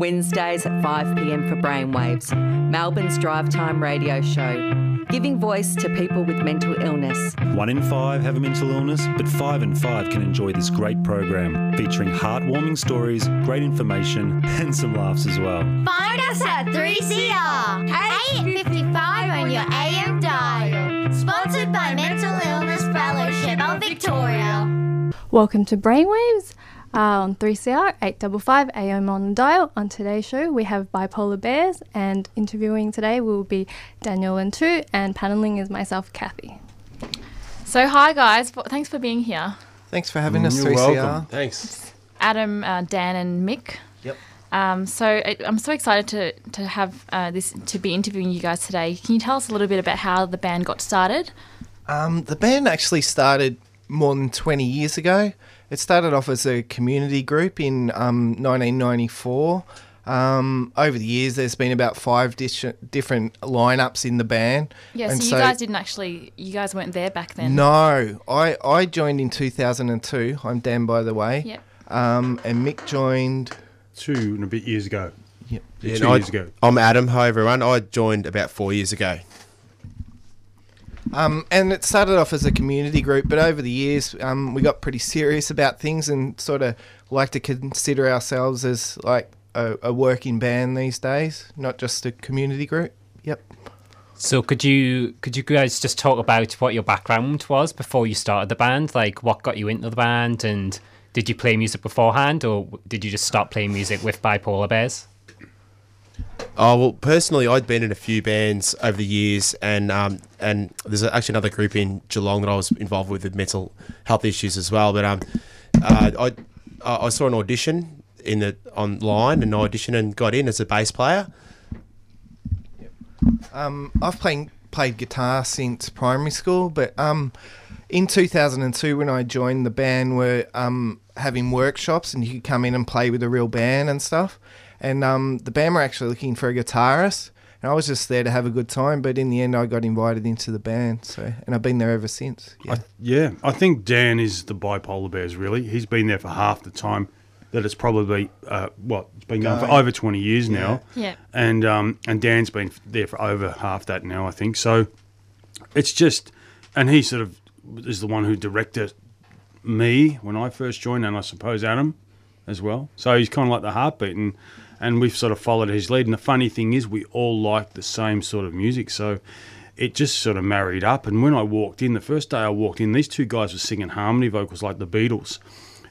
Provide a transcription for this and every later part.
Wednesdays at 5 pm for Brainwaves, Melbourne's drive time radio show. Giving voice to people with mental illness. One in five have a mental illness, but five in five can enjoy this great program featuring heartwarming stories, great information, and some laughs as well. Find us at 3CR, 855 on your AM dial. Sponsored by Mental Illness Fellowship of Victoria. Welcome to Brainwaves uh, on 3CR 855 AM on the dial. On today's show, we have Bipolar Bears, and interviewing today will be Daniel and Two, and paneling is myself, Kathy. So, hi guys, F- thanks for being here. Thanks for having us, You're 3CR. welcome. Thanks. Adam, uh, Dan, and Mick. Yep. Um, so I, I'm so excited to to have uh, this to be interviewing you guys today. Can you tell us a little bit about how the band got started? Um, the band actually started more than 20 years ago. It started off as a community group in um, 1994. Um, over the years, there's been about five dis- different lineups in the band. Yeah, And so, you guys didn't actually, you guys weren't there back then. No, I, I joined in 2002. I'm Dan, by the way. Yep. Um, and Mick joined. Two and a bit years ago. Yep. Yeah, and two I- years ago. I'm Adam. Hi, everyone. I joined about four years ago. Um, and it started off as a community group, but over the years, um, we got pretty serious about things and sort of like to consider ourselves as like a, a working band these days, not just a community group. Yep. So could you could you guys just talk about what your background was before you started the band? Like what got you into the band and did you play music beforehand or did you just start playing music with Bipolar Bears? Oh well, personally, I'd been in a few bands over the years, and um, and there's actually another group in Geelong that I was involved with with mental health issues as well. But um, uh, I I saw an audition in the online and I auditioned and got in as a bass player. Um, I've played played guitar since primary school, but um, in 2002 when I joined the band, we're um, having workshops and you could come in and play with a real band and stuff. And um, the band were actually looking for a guitarist, and I was just there to have a good time. But in the end, I got invited into the band, so and I've been there ever since. Yeah. I, yeah, I think Dan is the bipolar bears. Really, he's been there for half the time that it's probably uh, what it's been going for over twenty years now. Yeah. and um, and Dan's been there for over half that now, I think. So it's just, and he sort of is the one who directed me when I first joined, and I suppose Adam as well. So he's kind of like the heartbeat, and and we've sort of followed his lead. And the funny thing is, we all like the same sort of music, so it just sort of married up. And when I walked in, the first day I walked in, these two guys were singing harmony vocals like the Beatles,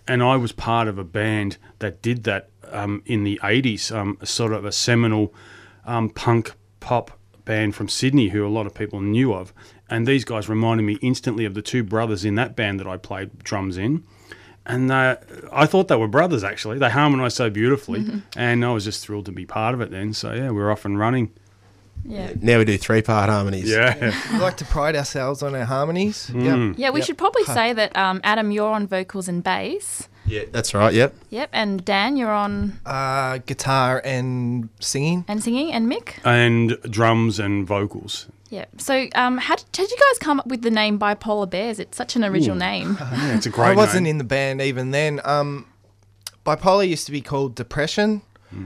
and I was part of a band that did that um, in the '80s, um, sort of a seminal um, punk pop band from Sydney, who a lot of people knew of. And these guys reminded me instantly of the two brothers in that band that I played drums in. And uh, I thought they were brothers, actually. They harmonised so beautifully. And I was just thrilled to be part of it then. So, yeah, we're off and running. Yeah. Now we do three part harmonies. Yeah. we like to pride ourselves on our harmonies. Mm. Yep. Yeah, we Yep. should probably say that um, Adam, you're on vocals and bass. Yeah, that's right. Yep. Yep, and Dan, you're on Uh, guitar and singing. and singing, and Mick. and drums and vocals. Yeah. So, um, how did, how did you guys come up with the name Bipolar Bears? It's such an original name. Yeah, it's a great I wasn't name. in the band even then. Um, bipolar used to be called depression,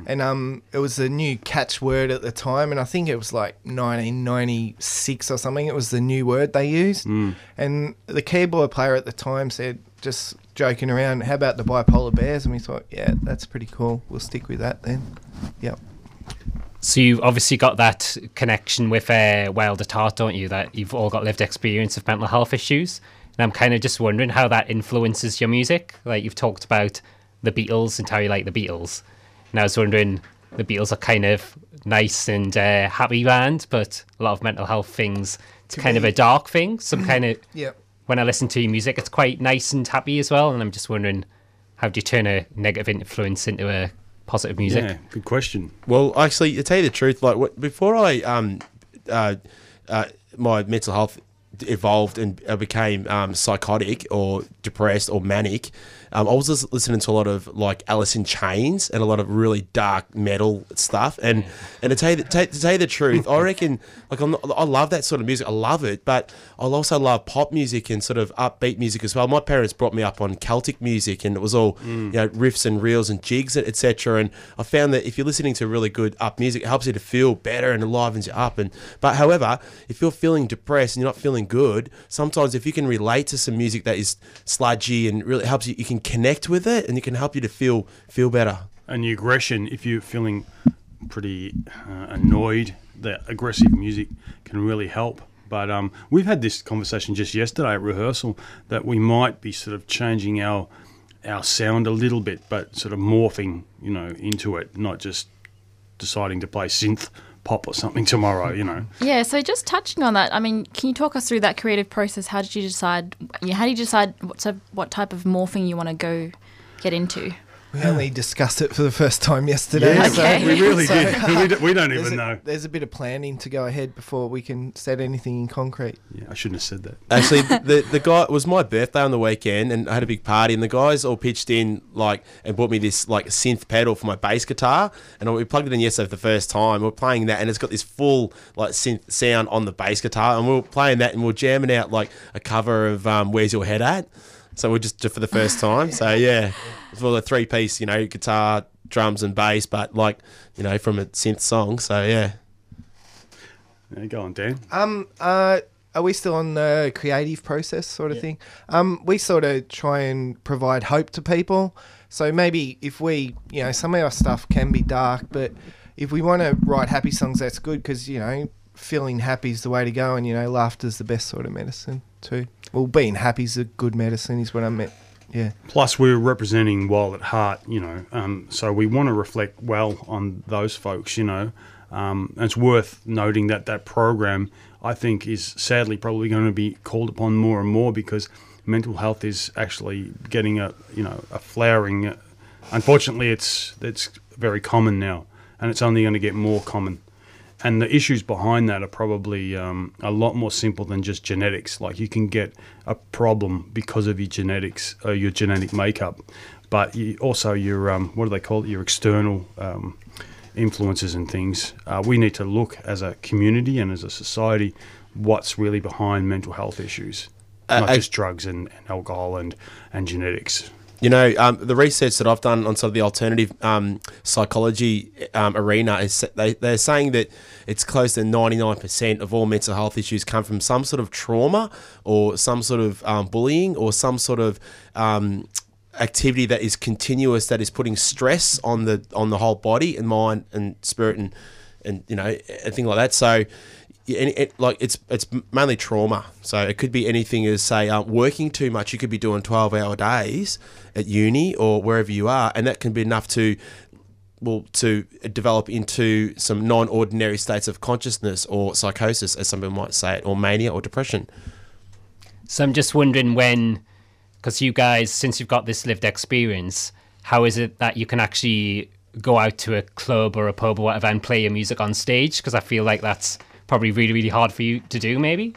and um, it was a new catchword at the time. And I think it was like 1996 or something. It was the new word they used. And the keyboard player at the time said, just joking around, "How about the bipolar bears?" And we thought, yeah, that's pretty cool. We'll stick with that then. Yep. So you've obviously got that connection with uh, Wild at Heart, don't you? That you've all got lived experience of mental health issues. And I'm kind of just wondering how that influences your music. Like you've talked about the Beatles and how you like the Beatles. And I was wondering, the Beatles are kind of nice and uh, happy band, but a lot of mental health things, it's kind of a dark thing. Some kind of, Yep. when I listen to your music, it's quite nice and happy as well. And I'm just wondering, how do you turn a negative influence into a positive music? Yeah, good question. Well, actually, to tell you the truth, like what, before I um, uh, uh, my mental health evolved and I became um, psychotic or depressed or manic, um, I was just listening to a lot of like Alice in Chains and a lot of really dark metal stuff. And and to tell you the, to, to tell you the truth, I reckon like I'm I love that sort of music. I love it, but I also love pop music and sort of upbeat music as well. My parents brought me up on Celtic music, and it was all you know riffs and reels and jigs, and etc. And I found that if you're listening to really good up music, it helps you to feel better and it livens you up. And but however, if you're feeling depressed and you're not feeling good, sometimes if you can relate to some music that is sludgy and really helps you, you can connect with it, and it can help you to feel feel better. And the aggression, if you're feeling pretty uh, annoyed, the aggressive music can really help. But um, we've had this conversation just yesterday at rehearsal that we might be sort of changing our our sound a little bit, but sort of morphing, you know, into it, not just deciding to play synth pop or something tomorrow, you know. Yeah, so just touching on that, I mean, can you talk us through that creative process? How did you decide? How do you decide what what type of morphing you want to go get into? We only discussed it for the first time yesterday. Yeah, Okay. we really So, did. We, don't- we don't even a, know. There's a bit of planning to go ahead before we can set anything in concrete. Yeah, I shouldn't have said that. Actually, the the guy it was my birthday on the weekend, and I had a big party, and the guys all pitched in like and bought me this like synth pedal for my bass guitar, and we plugged it in yesterday for the first time. We are playing that, and it's got this full like synth sound on the bass guitar, and we are playing that, and we are jamming out like a cover of um, "Where's Your Head At." So we're just for the first time. So yeah, it's all a three piece, you know, guitar, drums, and bass, but like you know from a synth song. So yeah. Yeah, go on, Dan. Um, uh, are we still on the creative process sort of thing? Um, we sort of try and provide hope to people. So maybe if we, you know, some of our stuff can be dark, but if we want to write happy songs, that's good because you know, feeling happy is the way to go, and you know, laughter's the best sort of medicine too. Well, being happy's a good medicine, is what I meant. Yeah. Plus, we're representing Wild at Heart, you know, um, so we want to reflect well on those folks, you know. Um, it's worth noting that that program, I think, is sadly probably going to be called upon more and more because mental health is actually getting a, you know, a flowering. Unfortunately, it's it's very common now, and it's only going to get more common. And the issues behind that are probably um, a lot more simple than just genetics. Like you can get a problem because of your genetics, or your genetic makeup, but you, also your um, what do they call it? Your external um, influences and things. Uh, we need to look as a community and as a society what's really behind mental health issues, Uh, not I- just drugs and, and alcohol and and genetics. You know, um, the research that I've done on sort of the alternative um, psychology um, arena is they, they're saying that it's close to 99% of all mental health issues come from some sort of trauma or some sort of um, bullying or some sort of um, activity that is continuous that is putting stress on the on the whole body and mind and spirit and and you know a anything like that. So and it, like it's it's mainly trauma. So it could be anything as say um, working too much. You could be doing twelve hour days at uni or wherever you are, and that can be enough to well to develop into some non ordinary states of consciousness or psychosis, as some people might say it, or mania or depression. So I'm just wondering when, because you guys, since you've got this lived experience, how is it that you can actually go out to a club or a pub or whatever and play your music on stage? Because I feel like that's probably really, really hard for you to do, maybe.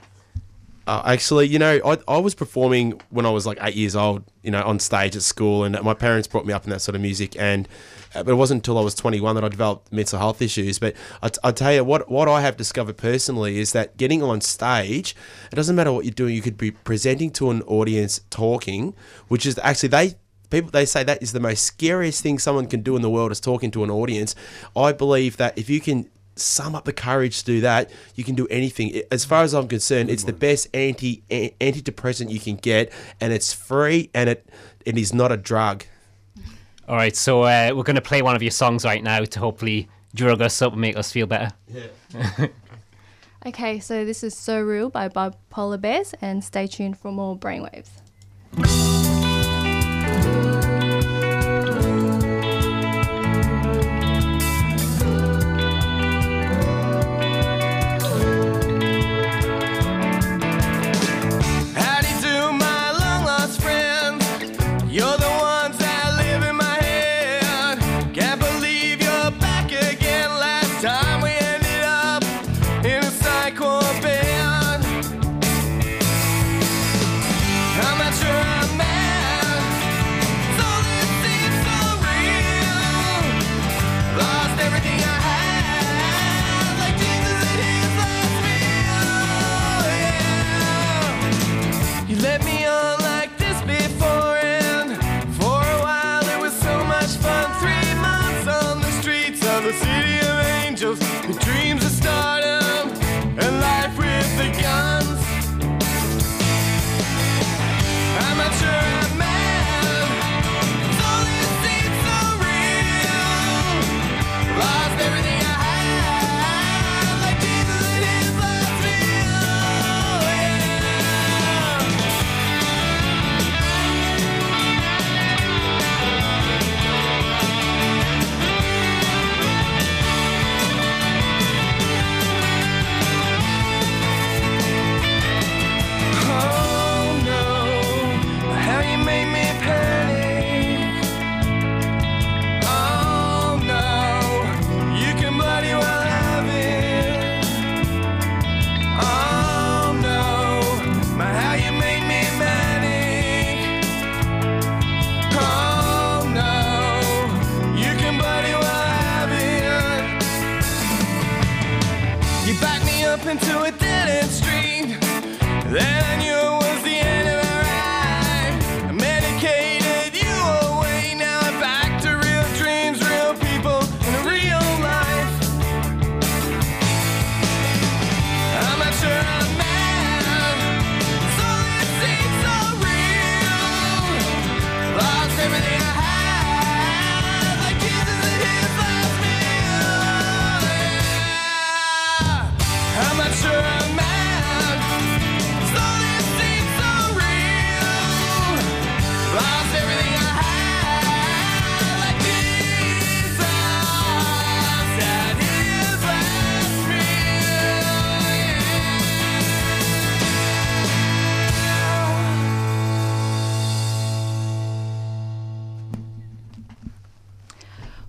Uh, actually, you know, I, I was performing when I was like eight years old, you know, on stage at school, and my parents brought me up in that sort of music. And uh, but it wasn't until I was 21 that I developed mental health issues. But I, I tell you what, what I have discovered personally is that getting on stage, it doesn't matter what you're doing. You could be presenting to an audience, talking, which is actually they people they say that is the most scariest thing someone can do in the world is talking to an audience. I believe that if you can sum up the courage to do that, you can do anything. As far as I'm concerned, it's the best anti antidepressant you can get, and it's free, and it it is not a drug. All right, so uh, we're going to play one of your songs right now to hopefully drug us up and make us feel better. Yeah. Okay, so this is So Real by Bipolar Bears, and stay tuned for more brainwaves.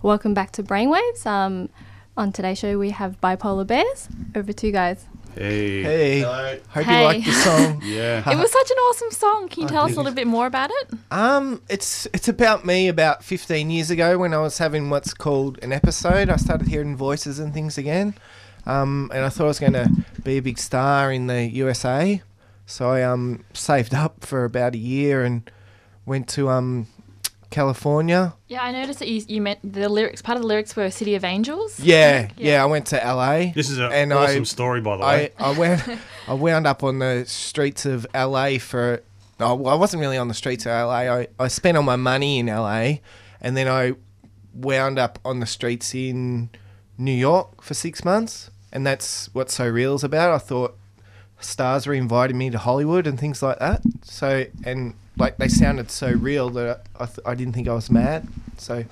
Welcome back to Brainwaves. Um, on today's show, we have Bipolar Bears. Over to you guys. Hey. Hey, Hello. hope Hey. you like the song. Yeah. It was such an awesome song. Can you I tell us a little bit more about it? Um, it's it's about me about 15 years ago when I was having what's called an episode. I started hearing voices and things again, um, and I thought I was going to be a big star in the USA. So I um saved up for about a year and went to um California. Yeah, I noticed that you, you meant the lyrics. Part of the lyrics were "City of Angels." Yeah, yeah. I went to LA. This is an and awesome I, story, by the I, way. I went I wound up on the streets of LA for oh, well, I wasn't really on the streets of LA. I, I spent all my money in LA and then I wound up on the streets in New York for six months and that's what So Real's about. I thought stars were inviting me to Hollywood and things like that. So and like they sounded so real that I, I, th- I didn't think I was mad. So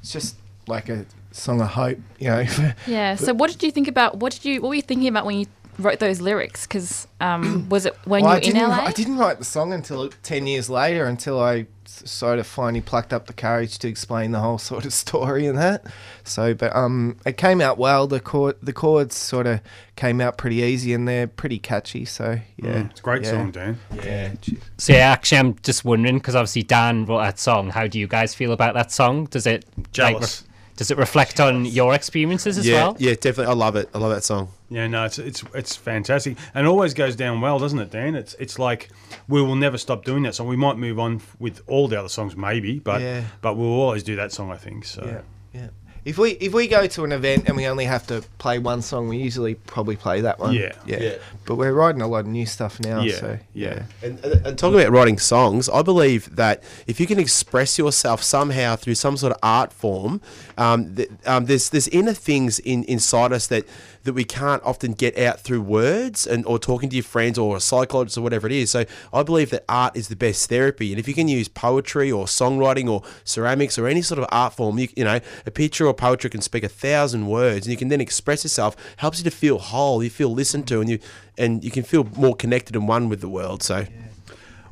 it's just like a song of hope, you know. Yeah. So, what did you think about? What did you? What were you thinking about when you wrote those lyrics? Because um, was it when Well, you were in LA? I didn't write the song until 10 years later, until I sort of finally plucked up the courage to explain the whole sort of story and that. So, but um, it came out well. The chord, the chords sort of came out pretty easy and they're pretty catchy. So, yeah. Mm, it's a great yeah. song, Dan. Yeah. So yeah, actually, I'm just wondering because obviously Dan wrote that song. How do you guys feel about that song? Does it like, Jealous. Does it reflect on your experiences as yeah, well? yeah, definitely. I love it. I love that song. Yeah, no, it's it's it's fantastic, and it always goes down well, doesn't it, Dan? It's it's like we will never stop doing that song. We might move on with all the other songs, maybe, but Yeah. but we'll always do that song, I think. So Yeah. Yeah. If we if we go to an event and we only have to play one song, we usually probably play that one. Yeah. Yeah. Yeah. But we're writing a lot of new stuff now. Yeah, So yeah. And, and, and talking about writing songs, I believe that if you can express yourself somehow through some sort of art form, um, th- um, there's there's inner things in, inside us that that we can't often get out through words and or talking to your friends or a psychologist or whatever it is. So I believe that art is the best therapy, and if you can use poetry or songwriting or ceramics or any sort of art form, you, you know, a picture or poetry can speak a thousand words, and you can then express yourself. Helps you to feel whole. You feel listened to, and you and you can feel more connected and one with the world. So.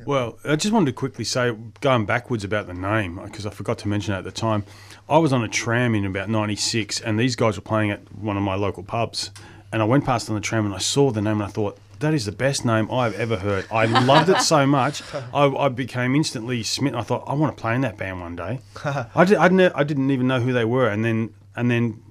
Well, I just wanted to quickly say, going backwards about the name, because I forgot to mention at the time. I was on a tram in about '96, and these guys were playing at one of my local pubs. And I went past on the tram, and I saw the name, and I thought, that is the best name I've ever heard. I loved it so much, I, I became instantly smitten. I thought, I want to play in that band one day. I, did, I, didn't, I didn't even know who they were, and then, and then,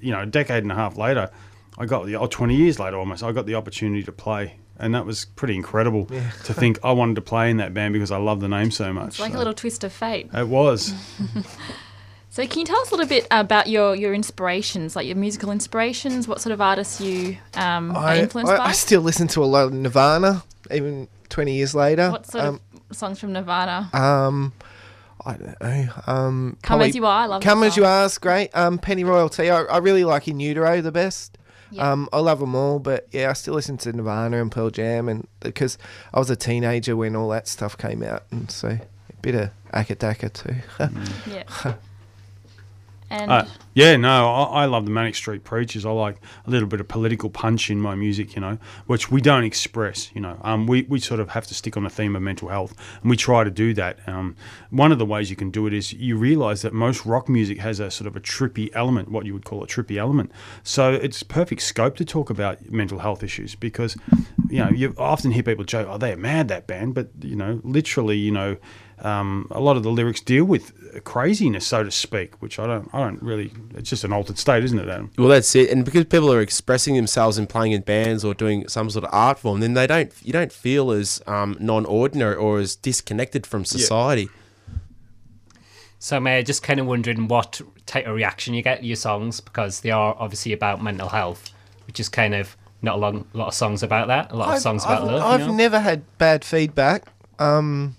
you know, a decade and a half later, I got the, oh, 20 years later almost, I got the opportunity to play. And that was pretty incredible to think I wanted to play in that band because I love the name so much. It's like a little twist of fate. It was. So, can you tell us a little bit about your your inspirations, like your musical inspirations? What sort of artists you um, are I, influenced I, by? I still listen to a lot of Nirvana, even 20 years later. what sort um, of songs from Nirvana? Um, I don't know. Um, Come As You Are, I love Come as you are, great. Um, Pennyroyal Tea. I, I really like In Utero the best. Yeah. Um, I love them all, but yeah, I still listen to Nirvana and Pearl Jam, and because I was a teenager when all that stuff came out, and so a bit of Acca Dacca too. yeah. And Uh, yeah, no, I, I love the Manic Street Preachers. I like a little bit of political punch in my music, you know, which we don't express, you know. Um, we, we sort of have to stick on the theme of mental health, and we try to do that. Um, one of the ways you can do it is you realise that most rock music has a sort of a trippy element, what you would call a trippy element. So it's perfect scope to talk about mental health issues because, you know, you often hear people joke, oh, they're mad, that band, but, you know, literally, you know, um, a lot of the lyrics deal with craziness, so to speak, which I don't, I don't really. It's just an altered state, isn't it, Adam? Well, that's it, and because people are expressing themselves and playing in bands or doing some sort of art form, then they don't you don't feel as um, non-ordinary or as disconnected from society. So, May, I just kind of wondering what type of reaction you get to your songs because they are obviously about mental health, which is kind of not a long, lot of songs about that. A lot of I've- songs about I've, love. I've you know? never had bad feedback. Um,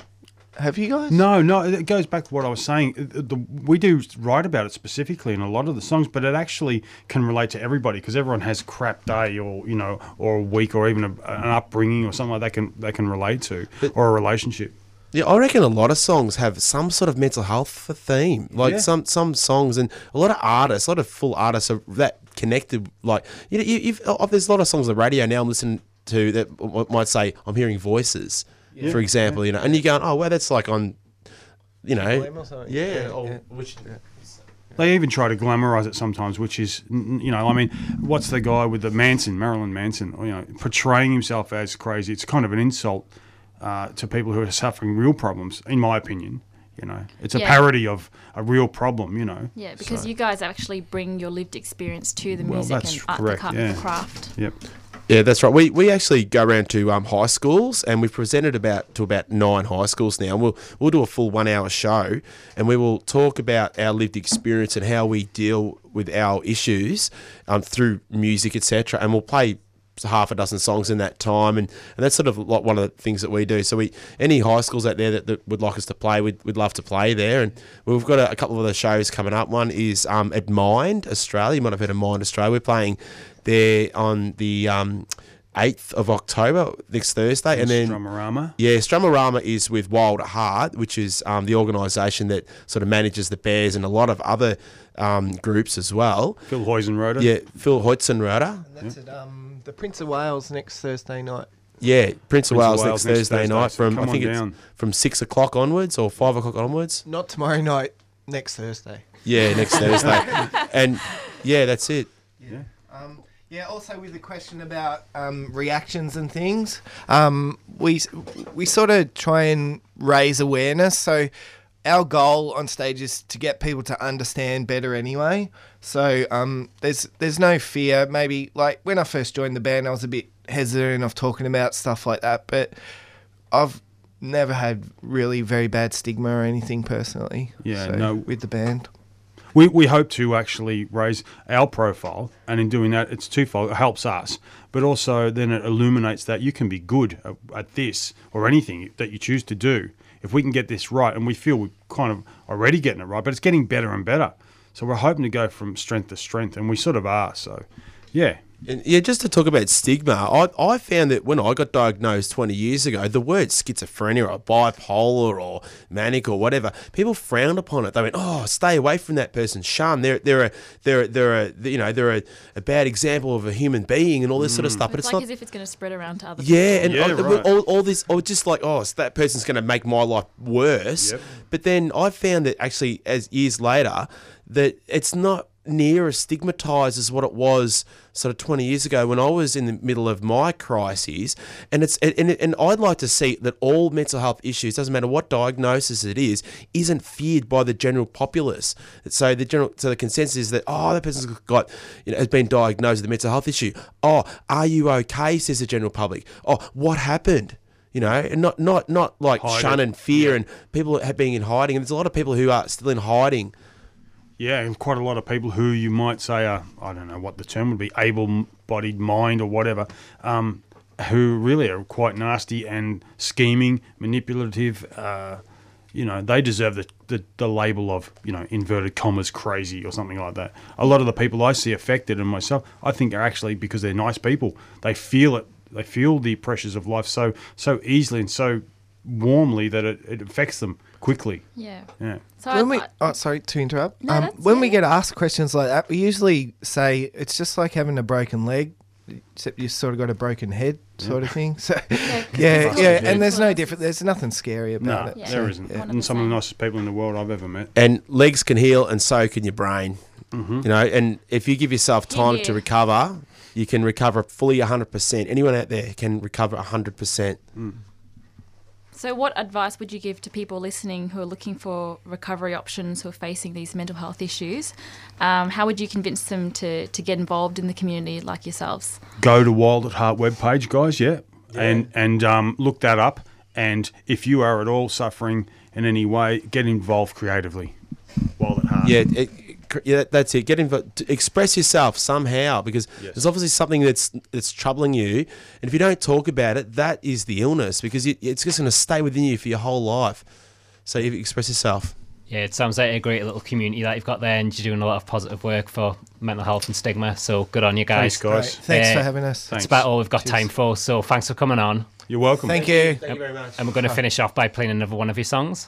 have you guys? No, no, it goes back to what I was saying. The, we do write about it specifically in a lot of the songs, but it actually can relate to everybody because everyone has crap day or you know or a week or even a, an upbringing or something like that can they can relate to or a relationship. Yeah, I reckon a lot of songs have some sort of mental health theme. Like Yeah. some some songs and a lot of artists, a lot of full artists are that connected. Like you know, you, you've, oh, there's a lot of songs on the radio now I'm listening to that might say I'm hearing voices, Yeah. for example. You know, and you're going, oh well, that's like on, you know, FM or something. yeah, Yeah, or yeah. which They even try to glamorize it sometimes, which is, n- n- you know, I mean, what's the guy with the Manson, Marilyn Manson, you know, portraying himself as crazy? It's kind of an insult uh, to people who are suffering real problems, in my opinion. You know, it's a Yeah. parody of a real problem. You know. Yeah, because So- you guys actually bring your lived experience to the Well, music that's and art, the, correct, ca- yeah. the craft. Yep. Yeah, that's right. We we actually go around to um, high schools, and we've presented about to about nine high schools now. We'll we'll do a full one hour show, and we will talk about our lived experience and how we deal with our issues um, through music, etc. And we'll play half a dozen songs in that time, and, and that's sort of like one of the things that we do. So we any high schools out there that, that would like us to play, we'd, we'd love to play there. And we've got a, a couple of other shows coming up. One is um, at Mind Australia. You might have heard of Mind Australia. We're playing there on the um, 8th of October next Thursday, and then Strumorama. yeah, Strumorama is with Wild at Heart, which is um, the organisation that sort of manages the Bears and a lot of other um, groups as well. Phil Hoisenroder. Yeah, Phil Hoitzenroder. And that's at um, the Prince of Wales next Thursday night. Yeah, Prince of Prince of Wales, Wales next next Thursday, Thursday, night from come I think on it's down. from six o'clock onwards or five o'clock onwards. Not tomorrow night, next Thursday. Yeah, next Thursday, and yeah, that's it. Um, yeah. Also, with the question about um, reactions and things, um, we we sort of try and raise awareness. So our goal on stage is to get people to understand better anyway. So um, there's there's no fear. Maybe like when I first joined the band, I was a bit hesitant of talking about stuff like that, but I've never had really very bad stigma or anything personally. Yeah, so, no. with the band. We, we hope to actually raise our profile, and in doing that, it's twofold. It helps us, but also then it illuminates that you can be good at, at this or anything that you choose to do. If we can get this right, and we feel we're kind of already getting it right, but it's getting better and better. So we're hoping to go from strength to strength, and we sort of are. So, yeah. And yeah, just to talk about stigma, I, I found that when I got diagnosed 20 years ago, the word schizophrenia or bipolar or manic or whatever, people frowned upon it. They went, "Oh, stay away from that person, shun. They're they're a they're they're a you know they're a, a bad example of a human being and all this sort of mm. stuff." But It's, it's, like not. as if it's going to spread around to other people. Yeah, and Yeah, I- right. all, all this, or just like, oh, so that person's going to make my life worse. Yep. But then I found that actually, as years later, that it's not near as stigmatized as what it was sort of 20 years ago when I was in the middle of my crises. And it's and, and, I'd like to see that all mental health issues, doesn't matter what diagnosis it is, isn't feared by the general populace. So the general, so the consensus is that oh, that person's got, you know, has been diagnosed with a mental health issue. Oh, are you okay? Says the general public. Oh, what happened? You know, and not not not like Hide shun it. and fear and people have being in hiding. And there's a lot of people who are still in hiding. Yeah, and quite a lot of people who you might say are, I don't know what the term would be, able bodied mind or whatever, um, who really are quite nasty and scheming, manipulative. Uh, you know, they deserve the, the, the label of, you know, inverted commas crazy or something like that. A lot of the people I see affected and myself, I think are actually because they're nice people. They feel it. They feel the pressures of life so so easily and so warmly that it, it affects them quickly. Yeah. Yeah. So when I, we, oh, sorry to interrupt. No, um, when yeah, we get asked questions like that, we usually say it's just like having a broken leg, except you sort of got a broken head, sort of thing. So, yeah, 'cause yeah, yeah, and there's no us. different. There's nothing scary No, about it. Yeah. there So, isn't. yeah. And some of the nicest people in the world I've ever met. And legs can heal, and so can your brain. Mm-hmm. You know, and if you give yourself time Yeah. to recover, you can recover fully 100%. Anyone out there can recover 100%. So, what advice would you give to people listening who are looking for recovery options, who are facing these mental health issues? Um, how would you convince them to, to get involved in the community like yourselves? Go to Wild at Heart webpage, guys. Yeah, and and um, look that up. And if you are at all suffering in any way, get involved creatively. Wild at Heart. Yeah, it, cr- yeah, that's it. Get involved. Express yourself somehow because Yes. there's obviously something that's that's troubling you, and if you don't talk about it, that is the illness because it, it's just going to stay within you for your whole life. So you express yourself. Yeah, it sounds like a great little community that you've got there, and you're doing a lot of positive work for mental health and stigma. So good on you guys. Thanks, guys. Great. Thanks Uh, for having us. That's about all we've got Cheers. time for. So thanks for coming on. You're welcome. Thank you. Thank you very much. And we're going to finish off by playing another one of your songs.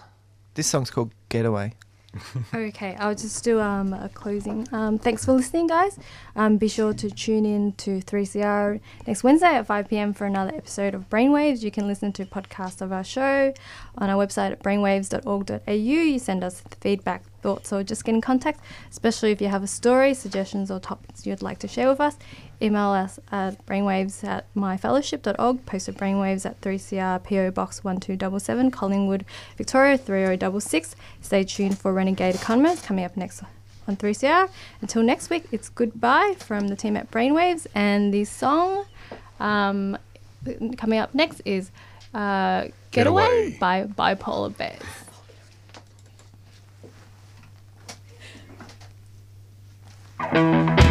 This song's called Getaway. Okay, I'll just do um, a closing. Um, thanks for listening, guys. Um, be sure to tune in to 3CR next Wednesday at 5 pm for another episode of Brainwaves. You can listen to podcasts of our show on our website at brainwaves.org.au. You send us feedback, thoughts, or just get in contact, especially if you have a story, suggestions, or topics you'd like to share with us. Email us at brainwaves at myfellowship.org, post at brainwaves at 3CR PO Box 1277, Collingwood, Victoria 3066. Stay tuned for Renegade Economist coming up next on 3CR. Until next week, it's goodbye from the team at Brainwaves, and the song um, coming up next is uh, Getaway, Getaway. by Bipolar Bears. I'm